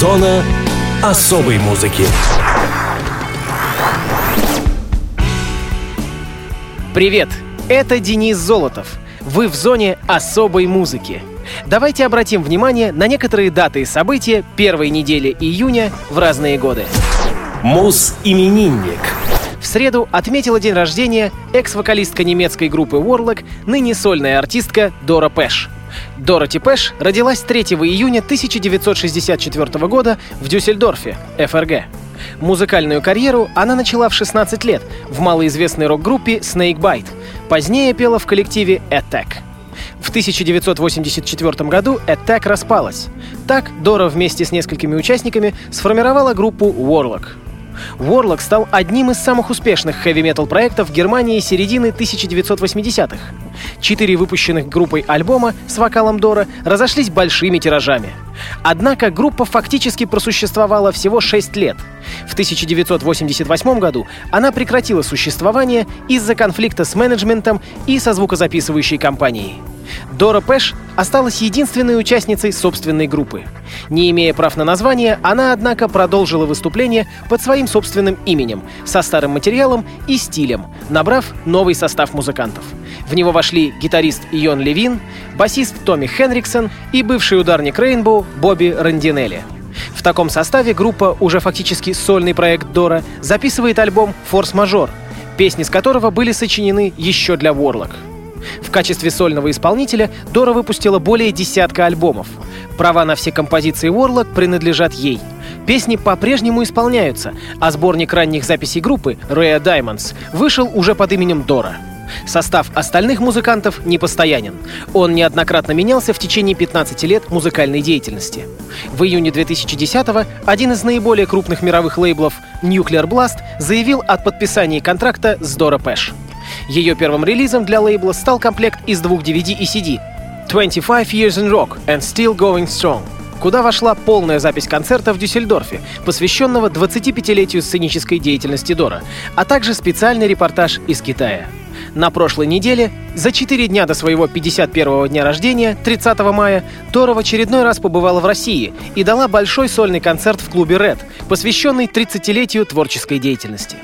Зона особой музыки. Привет, это Денис Золотов. Вы в зоне особой музыки. Давайте обратим внимание на некоторые даты и события первой недели июня в разные годы. Мус-именинник. В среду отметила день рождения экс-вокалистка немецкой группы Warlock, ныне сольная артистка Дора Пэш. Дороти Пэш родилась 3 июня 1964 года в Дюссельдорфе, ФРГ. Музыкальную карьеру она начала в 16 лет в малоизвестной рок-группе Snakebite. Позднее пела в коллективе Attack. В 1984 году Attack распалась. Так Дора вместе с несколькими участниками сформировала группу Warlock. Warlock стал одним из самых успешных хэви-метал проектов Германии середины 1980-х. Четыре выпущенных группой альбома с вокалом Дора разошлись большими тиражами. Однако группа фактически просуществовала всего 6 лет. В 1988 году она прекратила существование из-за конфликта с менеджментом и со звукозаписывающей компанией. Дора Пэш осталась единственной участницей собственной группы. Не имея прав на название, она, однако, продолжила выступление под своим собственным именем, со старым материалом и стилем, набрав новый состав музыкантов. В него вошли гитарист Ион Левин, басист Томми Хенриксон и бывший ударник Рейнбоу Бобби Рандинелли. В таком составе группа, уже фактически сольный проект Дора, записывает альбом «Форс-мажор», песни с которого были сочинены еще для Warlock. В качестве сольного исполнителя Дора выпустила более десятка альбомов. Права на все композиции Warlock принадлежат ей. Песни по-прежнему исполняются, а сборник ранних записей группы Rare Diamonds вышел уже под именем Дора. Состав остальных музыкантов непостоянен. Он неоднократно менялся в течение 15 лет музыкальной деятельности. В июне 2010-го один из наиболее крупных мировых лейблов Nuclear Blast заявил о подписании контракта с Дора Пэш. Ее первым релизом для лейбла стал комплект из двух DVD и CD 25 Years in Rock and Still Going Strong куда вошла полная запись концерта в Дюссельдорфе, посвященного 25-летию сценической деятельности Дора, а также специальный репортаж из Китая. На прошлой неделе, за 4 дня до своего 51-го дня рождения, 30 мая, Дора в очередной раз побывала в России и дала большой сольный концерт в клубе Red, посвященный 30-летию творческой деятельности.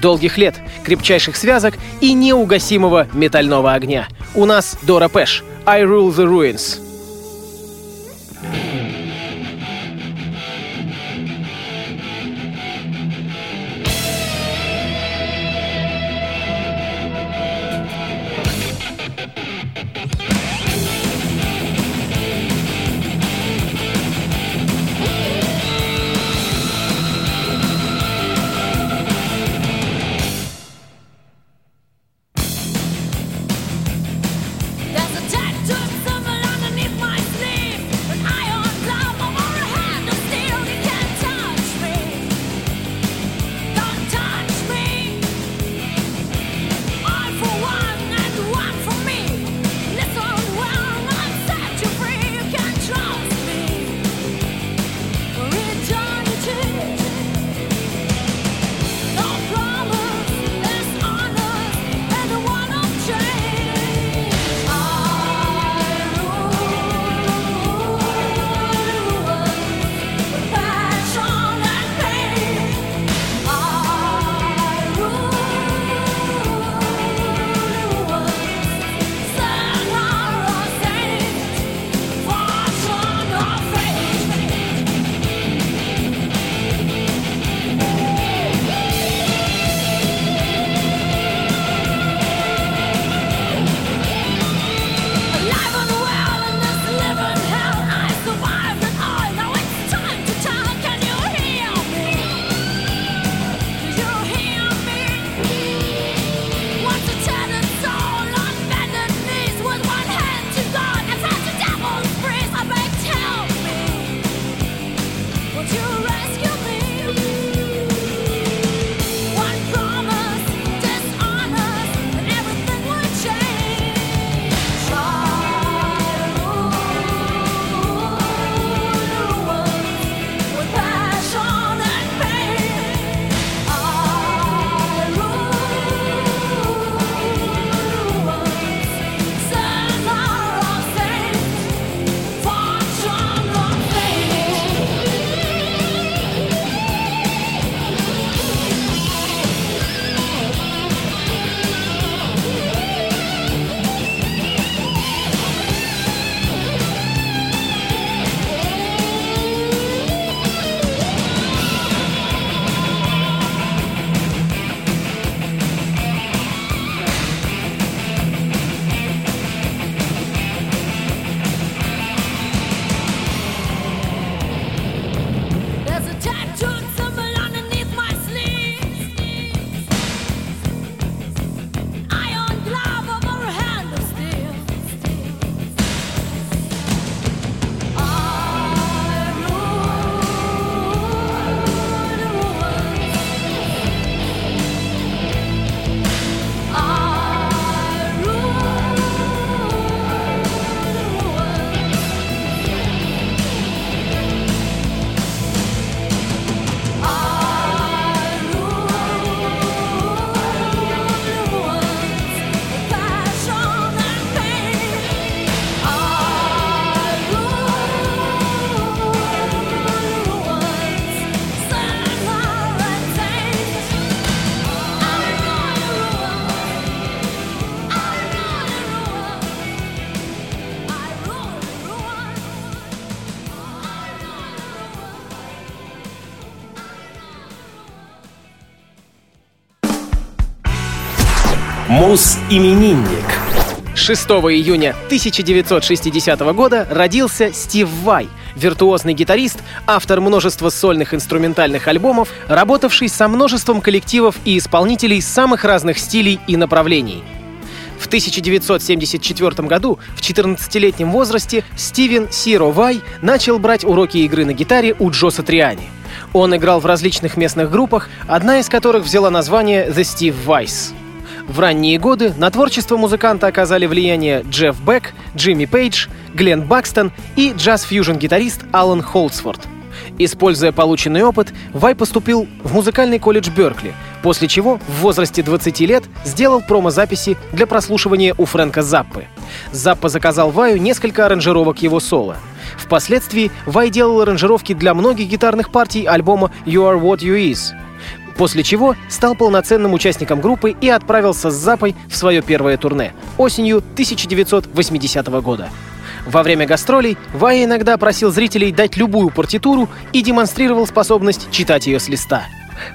Долгих лет, крепчайших связок и неугасимого метального огня. У нас Дора Пэш. I rule the ruins. Мус-именинник. 6 июня 1960 года родился Стив Вай, виртуозный гитарист, автор множества сольных инструментальных альбомов, работавший со множеством коллективов и исполнителей самых разных стилей и направлений. В 1974 году, в 14-летнем возрасте, Стивен Сиро Вай начал брать уроки игры на гитаре у Джо Сатриани. Он играл в различных местных группах, одна из которых взяла название The Steve Vice. В ранние годы на творчество музыканта оказали влияние Джефф Бек, Джимми Пейдж, Глен Бакстон и джаз-фьюжн-гитарист Алан Холдсворт. Используя полученный опыт, Вай поступил в музыкальный колледж Беркли, после чего в возрасте 20 лет сделал промо-записи для прослушивания у Фрэнка Заппы. Заппа заказал Ваю несколько аранжировок его соло. Впоследствии Вай делал аранжировки для многих гитарных партий альбома «You Are What You Is», после чего стал полноценным участником группы и отправился с Запой в свое первое турне осенью 1980 года. Во время гастролей Вай иногда просил зрителей дать любую партитуру и демонстрировал способность читать ее с листа.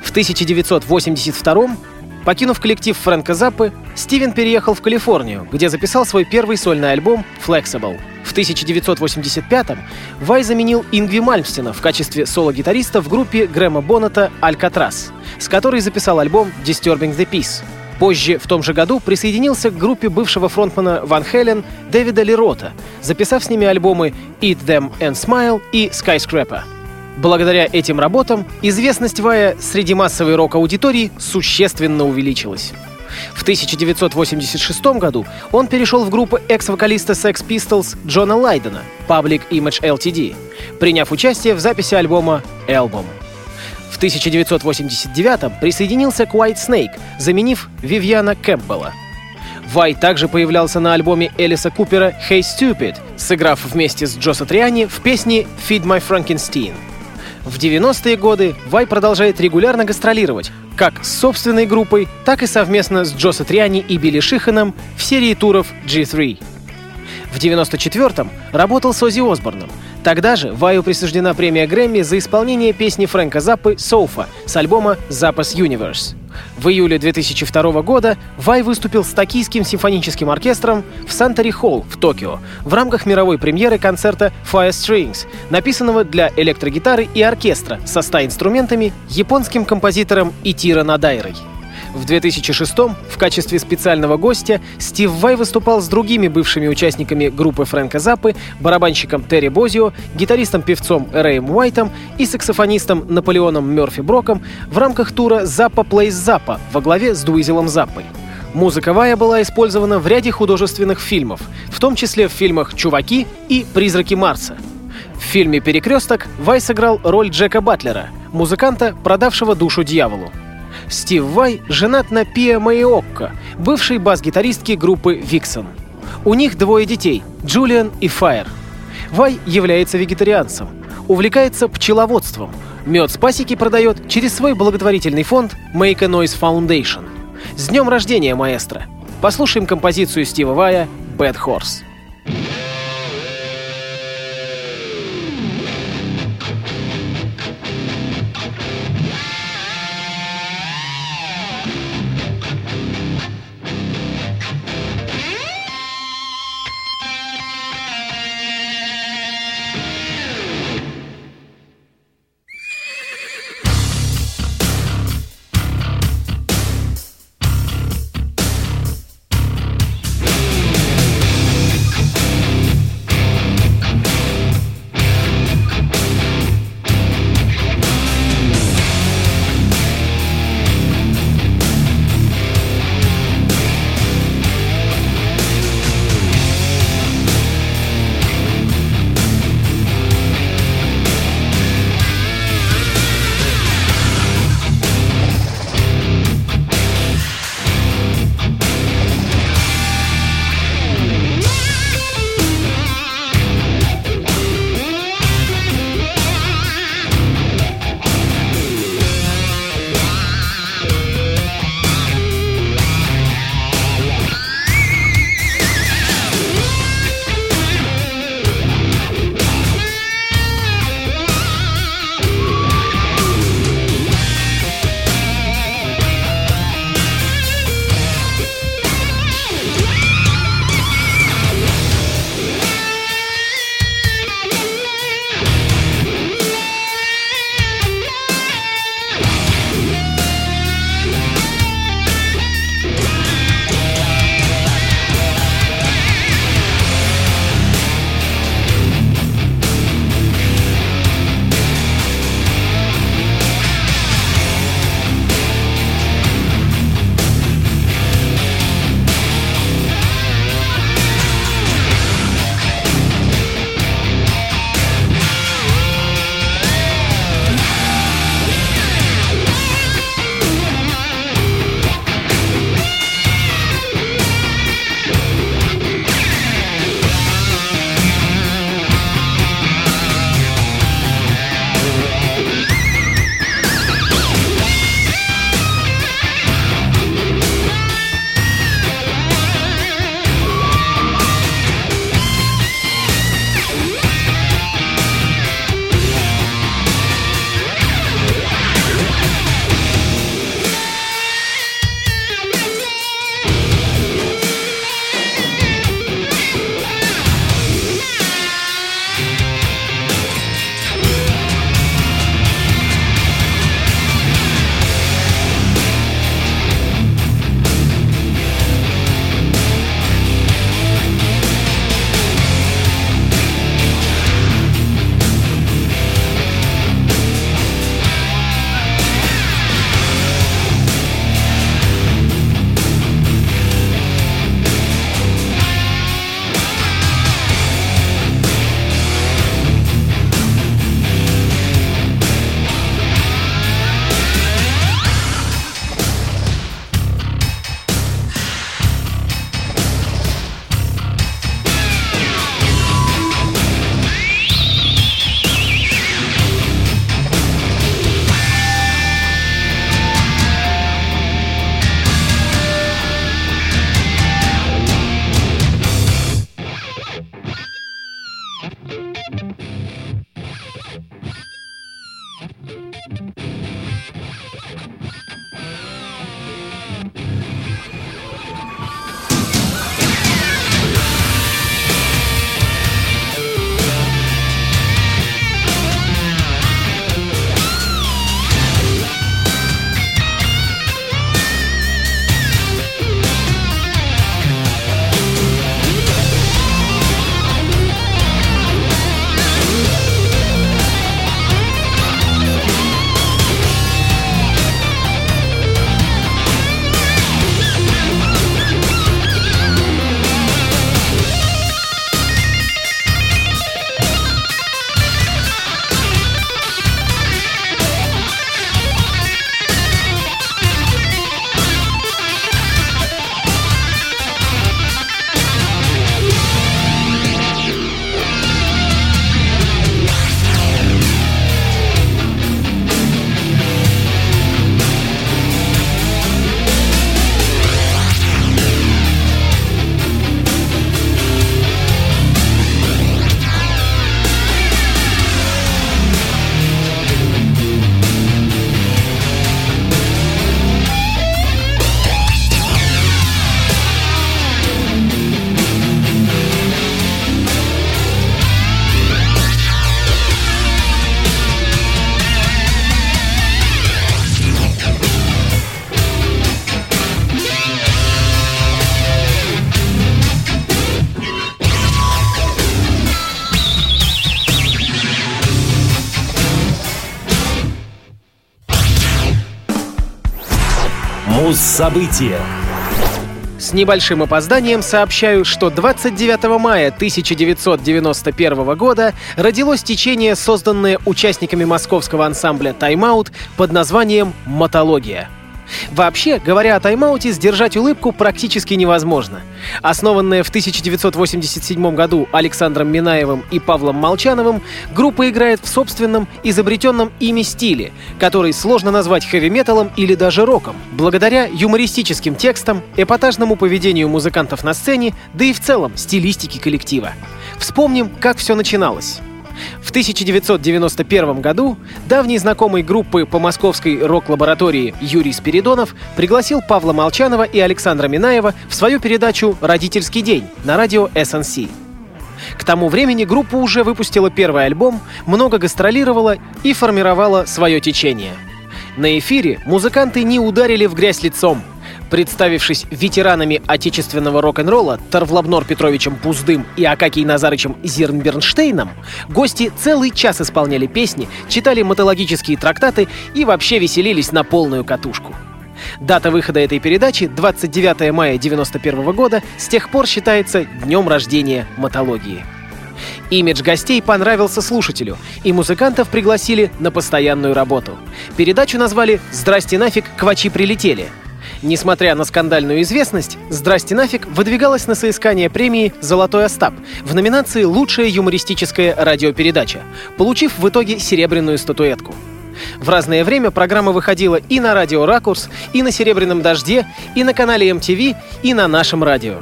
В 1982 Покинув коллектив Фрэнка Заппы, Стивен переехал в Калифорнию, где записал свой первый сольный альбом «Flexible». В 1985-м Вай заменил Ингви Мальмстена в качестве соло-гитариста в группе Грэма Боннета «Алькатрас», с которой записал альбом «Disturbing the Peace». Позже, в том же году, присоединился к группе бывшего фронтмана Ван Хелен Дэвида Лерота, записав с ними альбомы «Eat Them and Smile» и «Skyscraper». Благодаря этим работам известность Вая среди массовой рок-аудитории существенно увеличилась. В 1986 году он перешел в группу экс-вокалиста Sex Pistols Джона Лайдена Public Image Ltd, приняв участие в записи альбома «Album». В 1989 присоединился к White Snake, заменив Вивьяна Кэмпбелла. Вай также появлялся на альбоме Элиса Купера «Hey Stupid», сыграв вместе с Джо Сатриани в песне «Feed My Frankenstein». В 90-е годы Вай продолжает регулярно гастролировать, как с собственной группой, так и совместно с Джо Сатриани и Билли Шиханом в серии туров G3. В 94-м работал с Ози Осборном. Тогда же Ваю присуждена премия Грэмми за исполнение песни Фрэнка Заппы «Соуфа» с альбома «Запас Universe». В июле 2002 года Вай выступил с Токийским симфоническим оркестром в Сантори Холл в Токио в рамках мировой премьеры концерта Fire Strings, написанного для электрогитары и оркестра со 100 инструментами японским композитором Итиро Надайрой. В 2006 в качестве специального гостя Стив Вай выступал с другими бывшими участниками группы Фрэнка Заппы, барабанщиком Терри Бозио, гитаристом-певцом Рэем Уайтом и саксофонистом Наполеоном Мерфи Броком в рамках тура «Заппа Плейс Заппа» во главе с Дуизелом Заппой. Музыка Вая была использована в ряде художественных фильмов, в том числе в фильмах «Чуваки» и «Призраки Марса». В фильме «Перекресток» Вай сыграл роль Джека Батлера, музыканта, продавшего душу дьяволу. Стив Вай женат на Пиа Майокко, бывшей бас-гитаристки группы Виксон. У них двое детей – Джулиан и Фаер. Вай является вегетарианцем, увлекается пчеловодством. Мед с пасеки продает через свой благотворительный фонд Make a Noise Foundation. С днем рождения, маэстро! Послушаем композицию Стива Вая «Bad Horse». Муз-события. С небольшим опозданием сообщаю, что 29 мая 1991 года родилось течение, созданное участниками московского ансамбля «Тайм-аут» под названием «Мотология». Вообще, говоря о тайм-ауте, сдержать улыбку практически невозможно. Основанная в 1987 году Александром Минаевым и Павлом Молчановым, группа играет в собственном, изобретенном ими стиле, который сложно назвать хэви-металом или даже роком, благодаря юмористическим текстам, эпатажному поведению музыкантов на сцене, да и в целом стилистике коллектива. Вспомним, как все начиналось. В 1991 году давний знакомый группы по московской рок-лаборатории Юрий Спиридонов пригласил Павла Молчанова и Александра Минаева в свою передачу «Родительский день» на радио SNC. К тому времени группа уже выпустила первый альбом, много гастролировала и формировала свое течение. На эфире музыканты не ударили в грязь лицом – Представившись ветеранами отечественного рок-н-ролла Тарвлабнор Петровичем Пуздым и Акакий Назарычем Зирнбернштейном, гости целый час исполняли песни, читали мотологические трактаты и вообще веселились на полную катушку. Дата выхода этой передачи, 29 мая 1991 года, с тех пор считается днем рождения мотологии. Имидж гостей понравился слушателю, и музыкантов пригласили на постоянную работу. Передачу назвали «Здрасте нафиг, квачи прилетели», Несмотря на скандальную известность, «Здрасте нафиг» выдвигалась на соискание премии «Золотой Остап» в номинации «Лучшая юмористическая радиопередача», получив в итоге серебряную статуэтку. В разное время программа выходила и на радио «Ракурс», и на «Серебряном дожде», и на канале MTV, и на нашем радио.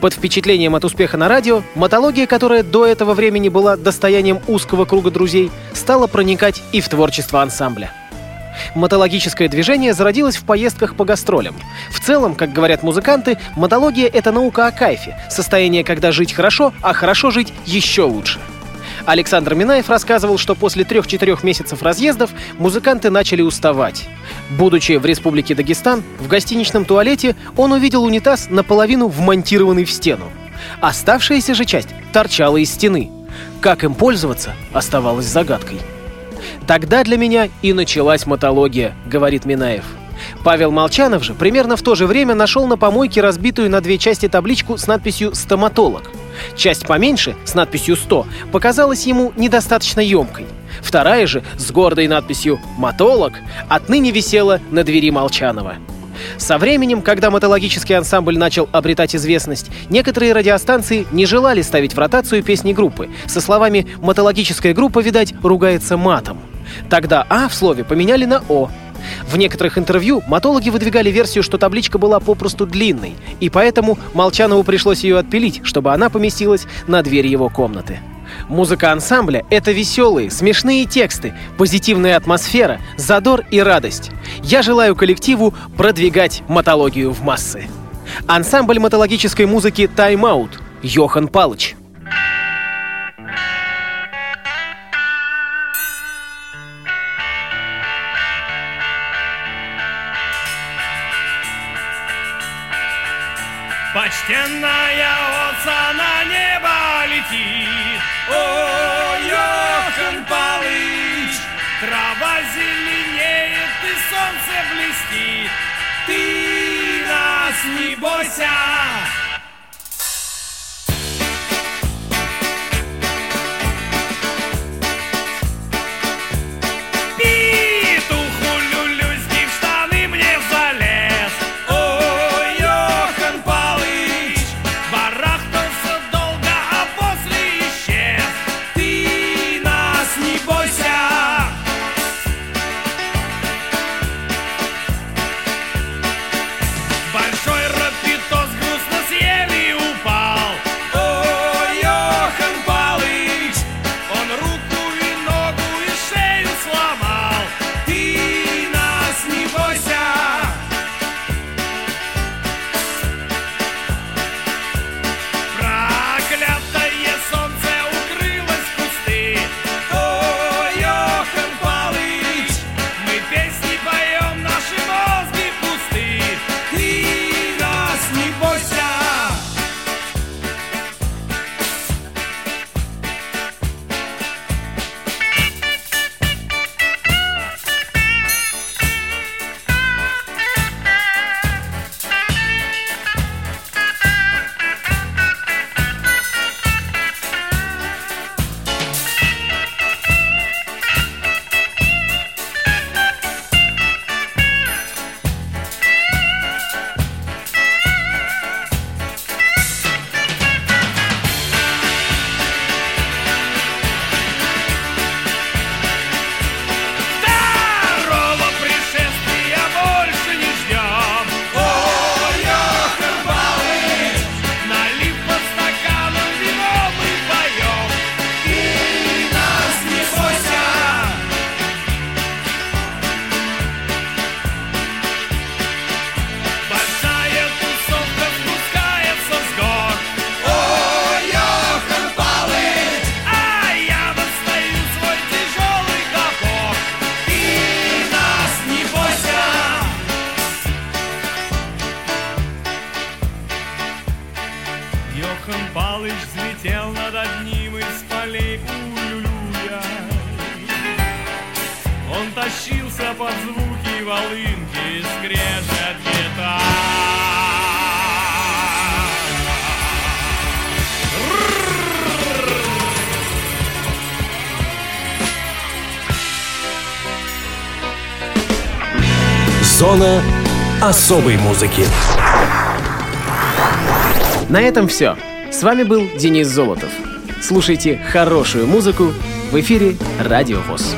Под впечатлением от успеха на радио, мотология, которая до этого времени была достоянием узкого круга друзей, стала проникать и в творчество ансамбля. Мотологическое движение зародилось в поездках по гастролям. В целом, как говорят музыканты, мотология — это наука о кайфе, состояние, когда жить хорошо, а хорошо жить еще лучше. Александр Минаев рассказывал, что после трех-четырех месяцев разъездов музыканты начали уставать. Будучи в республике Дагестан, в гостиничном туалете он увидел унитаз наполовину вмонтированный в стену. Оставшаяся же часть торчала из стены. Как им пользоваться, оставалось загадкой. Тогда для меня и началась мотология, говорит Минаев. Павел Молчанов же примерно в то же время нашел на помойке разбитую на две части табличку с надписью «Стоматолог». Часть поменьше, с надписью «100», показалась ему недостаточно емкой. Вторая же, с гордой надписью «Мотолог», отныне висела на двери Молчанова. Со временем, когда мотологический ансамбль начал обретать известность, некоторые радиостанции не желали ставить в ротацию песни группы, со словами «мотологическая группа, видать, ругается матом». Тогда «а» в слове поменяли на «о». В некоторых интервью мотологи выдвигали версию, что табличка была попросту длинной, и поэтому Молчанову пришлось ее отпилить, чтобы она поместилась на дверь его комнаты. Музыка ансамбля — это веселые, смешные тексты, позитивная атмосфера, задор и радость. Я желаю коллективу продвигать мотологию в массы. Ансамбль мотологической музыки «Тайм-аут» Йохан Палыч. Не Йохан Палыч взлетел над одним из полей улюлюя. Он тащился под звуки волынки и скрежет гитар. Зона особой музыки. На этом все. С вами был Денис Золотов. Слушайте хорошую музыку в эфире Радио ВОЗ.